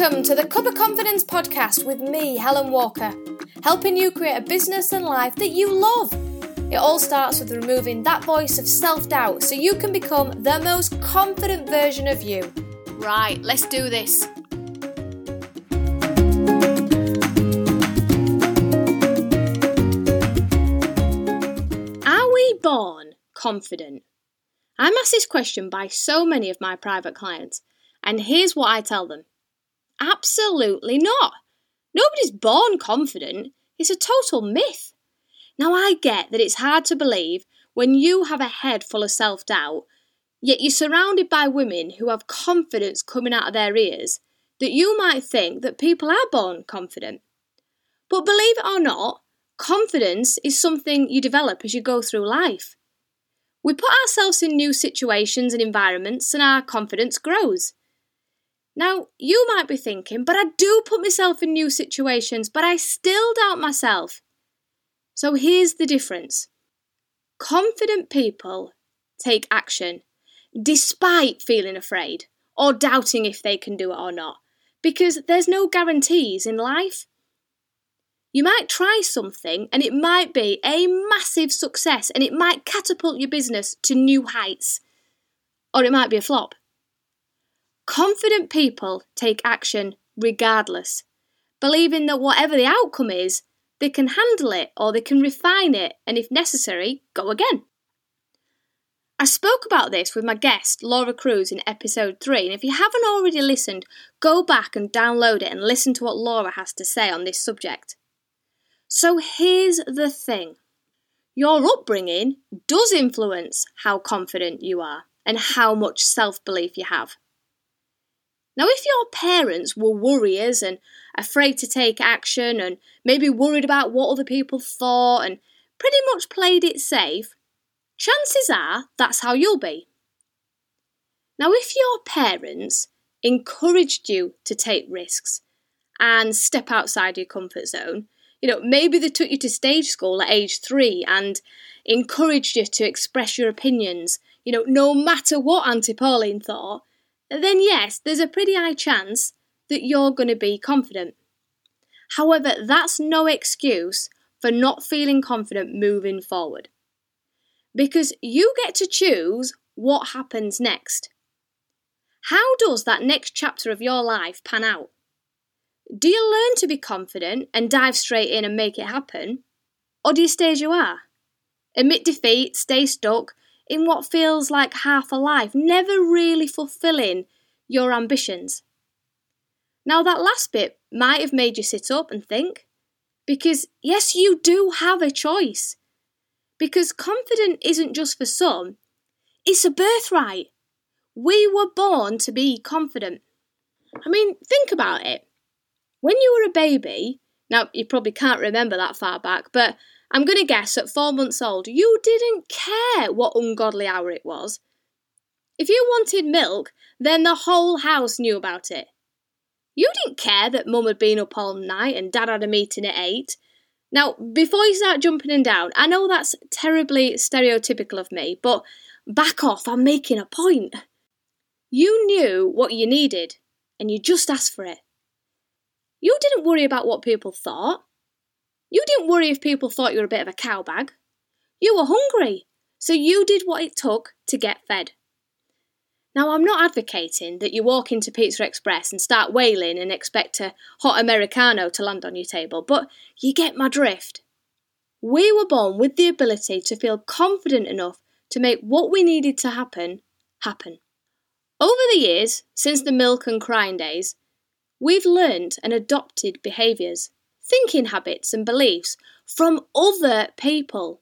Welcome to the Cuppa Confidence podcast with me, Helen Walker, helping you create a business and life that you love. It all starts with removing that voice of self doubt so you can become the most confident version of you. Right, let's do this. Are we born confident? I'm asked this question by so many of my private clients, and here's what I tell them Absolutely not. Nobody's born confident. It's a total myth. Now, I get that it's hard to believe when you have a head full of self doubt, yet you're surrounded by women who have confidence coming out of their ears, that you might think that people are born confident. But believe it or not, confidence is something you develop as you go through life. We put ourselves in new situations and environments, and our confidence grows. Now, you might be thinking, but I do put myself in new situations, but I still doubt myself. So here's the difference confident people take action despite feeling afraid or doubting if they can do it or not, because there's no guarantees in life. You might try something and it might be a massive success and it might catapult your business to new heights, or it might be a flop. Confident people take action regardless, believing that whatever the outcome is, they can handle it or they can refine it and, if necessary, go again. I spoke about this with my guest, Laura Cruise, in episode 3, and if you haven't already listened, go back and download it and listen to what Laura has to say on this subject. So here's the thing your upbringing does influence how confident you are and how much self belief you have. Now, if your parents were worriers and afraid to take action and maybe worried about what other people thought and pretty much played it safe, chances are that's how you'll be. Now, if your parents encouraged you to take risks and step outside your comfort zone, you know, maybe they took you to stage school at age three and encouraged you to express your opinions, you know, no matter what Auntie Pauline thought, then yes, there's a pretty high chance that you're going to be confident. However, that's no excuse for not feeling confident moving forward. Because you get to choose what happens next. How does that next chapter of your life pan out? Do you learn to be confident and dive straight in and make it happen? Or do you stay as you are? Admit defeat, stay stuck, in what feels like half a life, never really fulfilling your ambitions. Now, that last bit might have made you sit up and think, because yes, you do have a choice. Because confident isn't just for some, it's a birthright. We were born to be confident. I mean, think about it. When you were a baby, now you probably can't remember that far back, but I'm going to guess at four months old, you didn't care what ungodly hour it was. If you wanted milk, then the whole house knew about it. You didn't care that mum had been up all night and dad had a meeting at eight. Now, before you start jumping and down, I know that's terribly stereotypical of me, but back off, I'm making a point. You knew what you needed, and you just asked for it. You didn't worry about what people thought. You didn't worry if people thought you were a bit of a cowbag. You were hungry, so you did what it took to get fed. Now, I'm not advocating that you walk into Pizza Express and start wailing and expect a hot Americano to land on your table, but you get my drift. We were born with the ability to feel confident enough to make what we needed to happen happen. Over the years, since the milk and crying days, we've learned and adopted behaviours thinking habits and beliefs from other people.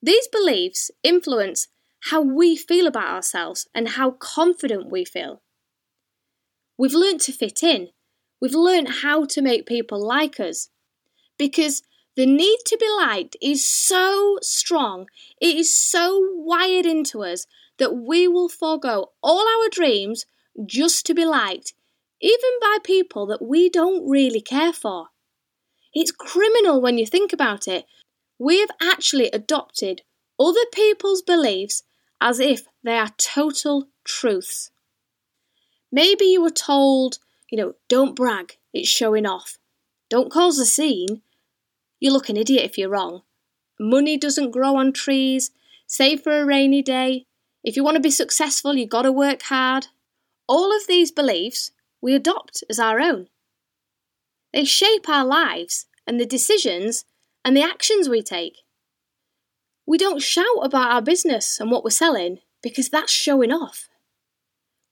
These beliefs influence how we feel about ourselves and how confident we feel. We've learned to fit in. We've learned how to make people like us. Because the need to be liked is so strong, it is so wired into us that we will forego all our dreams just to be liked, even by people that we don't really care for. It's criminal when you think about it. We have actually adopted other people's beliefs as if they are total truths. Maybe you were told You know, don't brag, it's showing off. Don't cause a scene. You look an idiot if you're wrong. Money doesn't grow on trees. Save for a rainy day. If you want to be successful, you've got to work hard. All of these beliefs we adopt as our own. They shape our lives and the decisions and the actions we take. We don't shout about our business and what we're selling because that's showing off.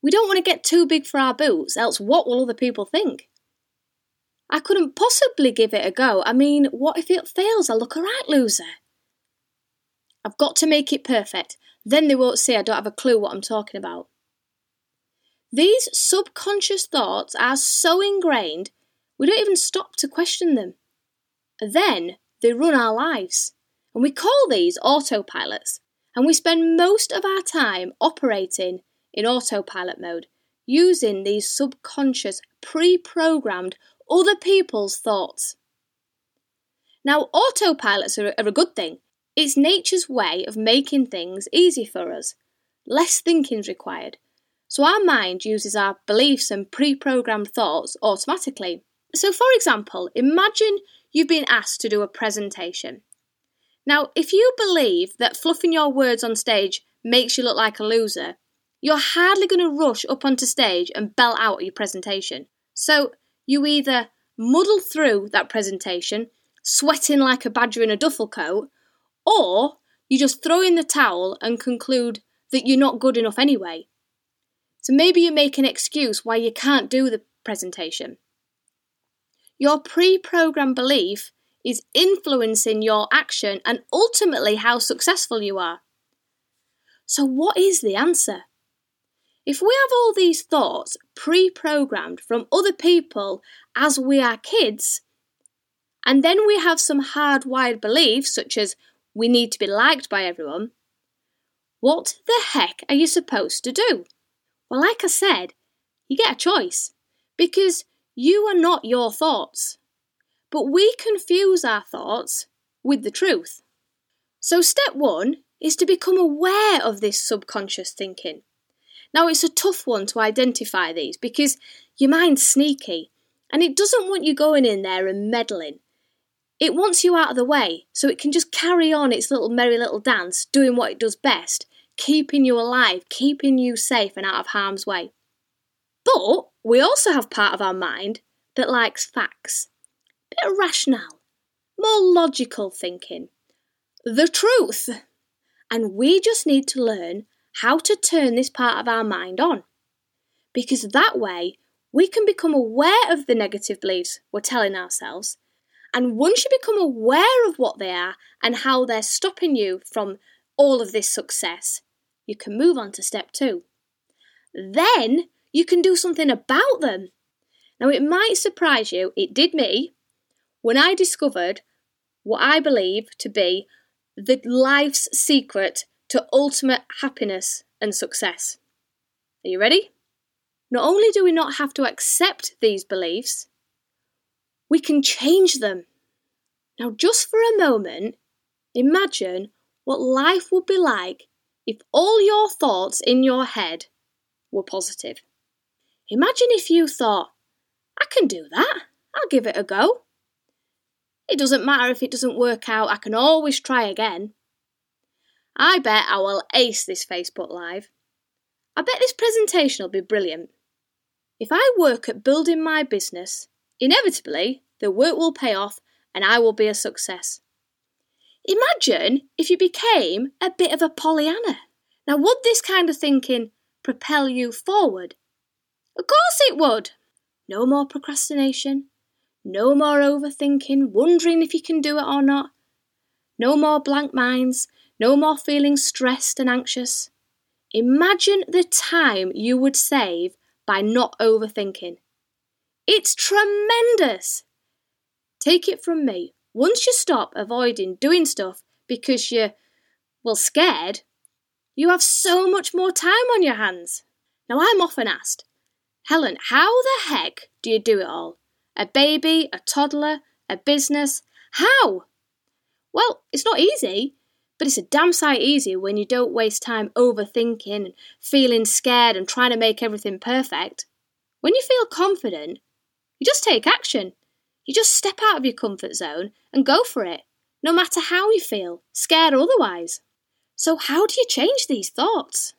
We don't want to get too big for our boots, else, what will other people think? I couldn't possibly give it a go. I mean, what if it fails? I look a right loser. I've got to make it perfect. Then they won't say I don't have a clue what I'm talking about. These subconscious thoughts are so ingrained, we don't even stop to question them. Then they run our lives. And we call these autopilots. And we spend most of our time operating in autopilot mode, using these subconscious, pre programmed other people's thoughts. Now, autopilots are, a good thing. It's nature's way of making things easy for us. Less thinking's required. So our mind uses our beliefs and pre programmed thoughts automatically. So, for example, imagine you've been asked to do a presentation. Now, if you believe that fluffing your words on stage makes you look like a loser, you're hardly going to rush up onto stage and belt out your presentation. So, you either muddle through that presentation, sweating like a badger in a duffel coat, or you just throw in the towel and conclude that you're not good enough anyway. So maybe you make an excuse why you can't do the presentation. Your pre programmed belief is influencing your action and ultimately how successful you are. So, what is the answer? If we have all these thoughts pre programmed from other people as we are kids, and then we have some hardwired beliefs such as we need to be liked by everyone, what the heck are you supposed to do? Well, like I said, you get a choice because you are not your thoughts. But we confuse our thoughts with the truth. So, step one is to become aware of this subconscious thinking. Now, it's a tough one to identify these because your mind's sneaky and it doesn't want you going in there and meddling. It wants you out of the way so it can just carry on its little merry little dance, doing what it does best, keeping you alive, keeping you safe and out of harm's way. But we also have part of our mind that likes facts, a bit of rationale, more logical thinking, the truth. And we just need to learn how to turn this part of our mind on. Because that way, we can become aware of the negative beliefs we're telling ourselves. And once you become aware of what they are and how they're stopping you from all of this success, you can move on to step two. Then you can do something about them. Now, it might surprise you, it did me, when I discovered what I believe to be the life's secret to ultimate happiness and success. Are you ready? Not only do we not have to accept these beliefs, we can change them. Now, just for a moment, imagine what life would be like if all your thoughts in your head were positive. Imagine if you thought, I can do that, I'll give it a go. It doesn't matter if it doesn't work out, I can always try again. I bet I will ace this Facebook Live. I bet this presentation will be brilliant. If I work at building my business, inevitably the work will pay off and I will be a success. Imagine if you became a bit of a Pollyanna. Now, would this kind of thinking propel you forward? Of course it would. No more procrastination. No more overthinking, wondering if you can do it or not. No more blank minds, no more feeling stressed and anxious. Imagine the time you would save by not overthinking. It's tremendous! Take it from me. Once you stop avoiding doing stuff because you're, well, scared, you have so much more time on your hands. Now, I'm often asked, Helen, how the heck do you do it all? A baby, a toddler, a business? How? Well, it's not easy, but it's a damn sight easier when you don't waste time overthinking and feeling scared and trying to make everything perfect. When you feel confident, you just take action. You just step out of your comfort zone and go for it, no matter how you feel, scared or otherwise. So, how do you change these thoughts?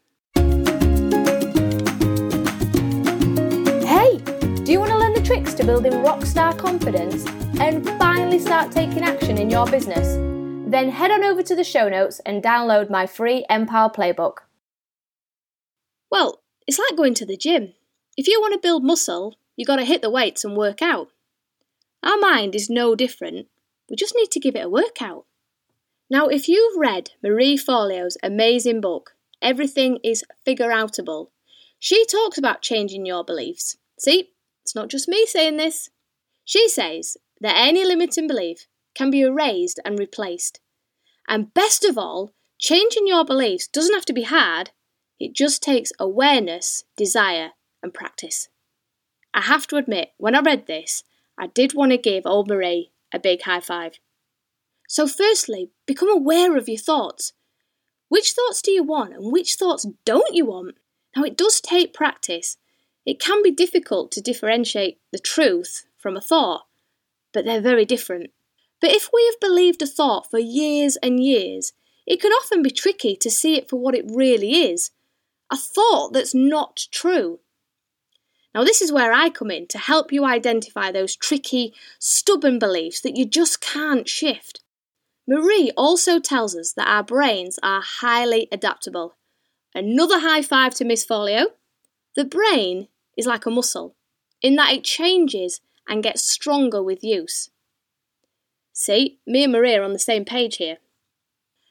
Tricks to building rockstar confidence and finally start taking action in your business? Then head on over to the show notes and download my free M-Power Playbook. Well, it's like going to the gym. If you want to build muscle, you've got to hit the weights and work out. Our mind is no different. We just need to give it a workout. Now, if you've read Marie Forleo's amazing book, Everything is Figure Outable, she talks about changing your beliefs. See, it's not just me saying this. She says that any limiting belief can be erased and replaced. And best of all, changing your beliefs doesn't have to be hard, it just takes awareness, desire, and practice. I have to admit, when I read this, I did want to give old Marie a big high five. So, firstly, become aware of your thoughts. Which thoughts do you want and which thoughts don't you want? Now, it does take practice. It can be difficult to differentiate the truth from a thought, but they're very different. But if we have believed a thought for years and years, it can often be tricky to see it for what it really is a thought that's not true. Now, this is where I come in to help you identify those tricky, stubborn beliefs that you just can't shift. Marie also tells us that our brains are highly adaptable. Another high five to Miss Forleo. The brain is like a muscle, in that it changes and gets stronger with use. See, me and Marie are on the same page here.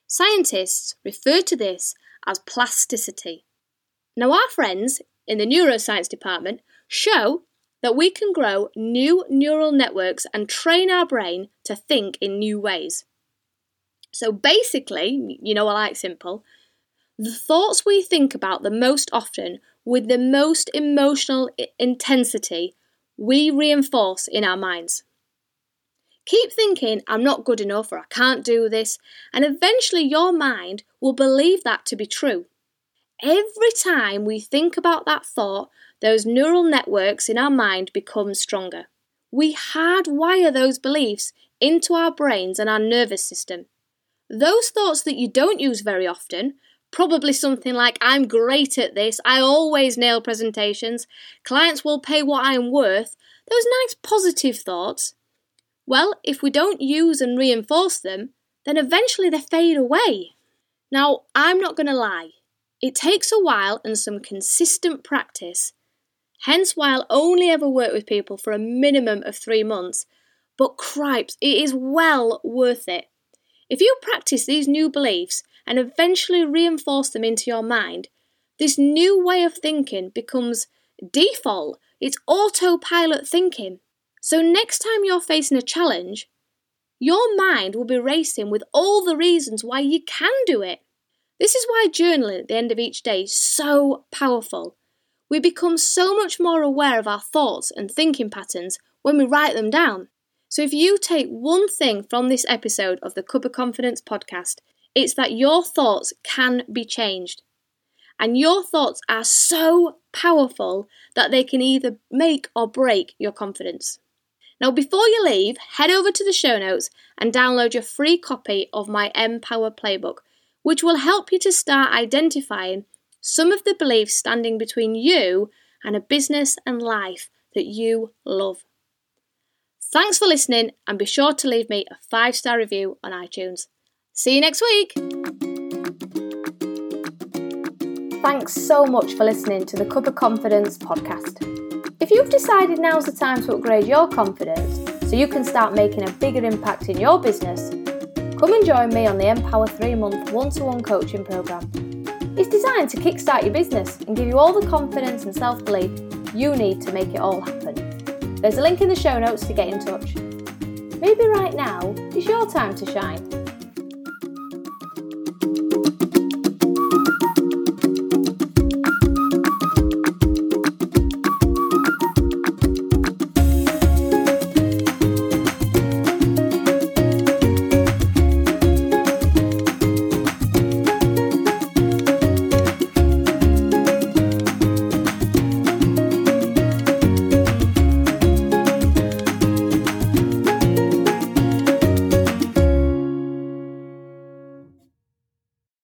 Scientists refer to this as plasticity. Now, our friends in the neuroscience department show that we can grow new neural networks and train our brain to think in new ways. So basically, you know, I like simple, the thoughts we think about the most often with the most emotional intensity, we reinforce in our minds. Keep thinking, I'm not good enough or I can't do this, and eventually your mind will believe that to be true. Every time we think about that thought, those neural networks in our mind become stronger. We hardwire those beliefs into our brains and our nervous system. Those thoughts that you don't use very often, probably something like, I'm great at this, I always nail presentations, clients will pay what I'm worth, those nice positive thoughts, well, if we don't use and reinforce them, then eventually they fade away. Now, I'm not going to lie, it takes a while and some consistent practice Hence why I'll only ever work with people for a minimum of three months. But cripes, it is well worth it. If you practice these new beliefs and eventually reinforce them into your mind, this new way of thinking becomes default. It's autopilot thinking. So next time you're facing a challenge, your mind will be racing with all the reasons why you can do it. This is why journaling at the end of each day is so powerful. We become so much more aware of our thoughts and thinking patterns when we write them down. So, if you take one thing from this episode of the Cuppa Confidence podcast, it's that your thoughts can be changed. And your thoughts are so powerful that they can either make or break your confidence. Now, before you leave, head over to the show notes and download your free copy of my M-Power Playbook, which will help you to start identifying some of the beliefs standing between you and a business and life that you love. Thanks for listening and be sure to leave me a five star review on iTunes. See you next week. Thanks so much for listening to the Cuppa Confidence podcast. If you've decided now's the time to upgrade your confidence so you can start making a bigger impact in your business, come and join me on the M-Power 3 month one to one coaching program. It's designed to kickstart your business and give you all the confidence and self belief you need to make it all happen. There's a link in the show notes to get in touch. Maybe right now is your time to shine.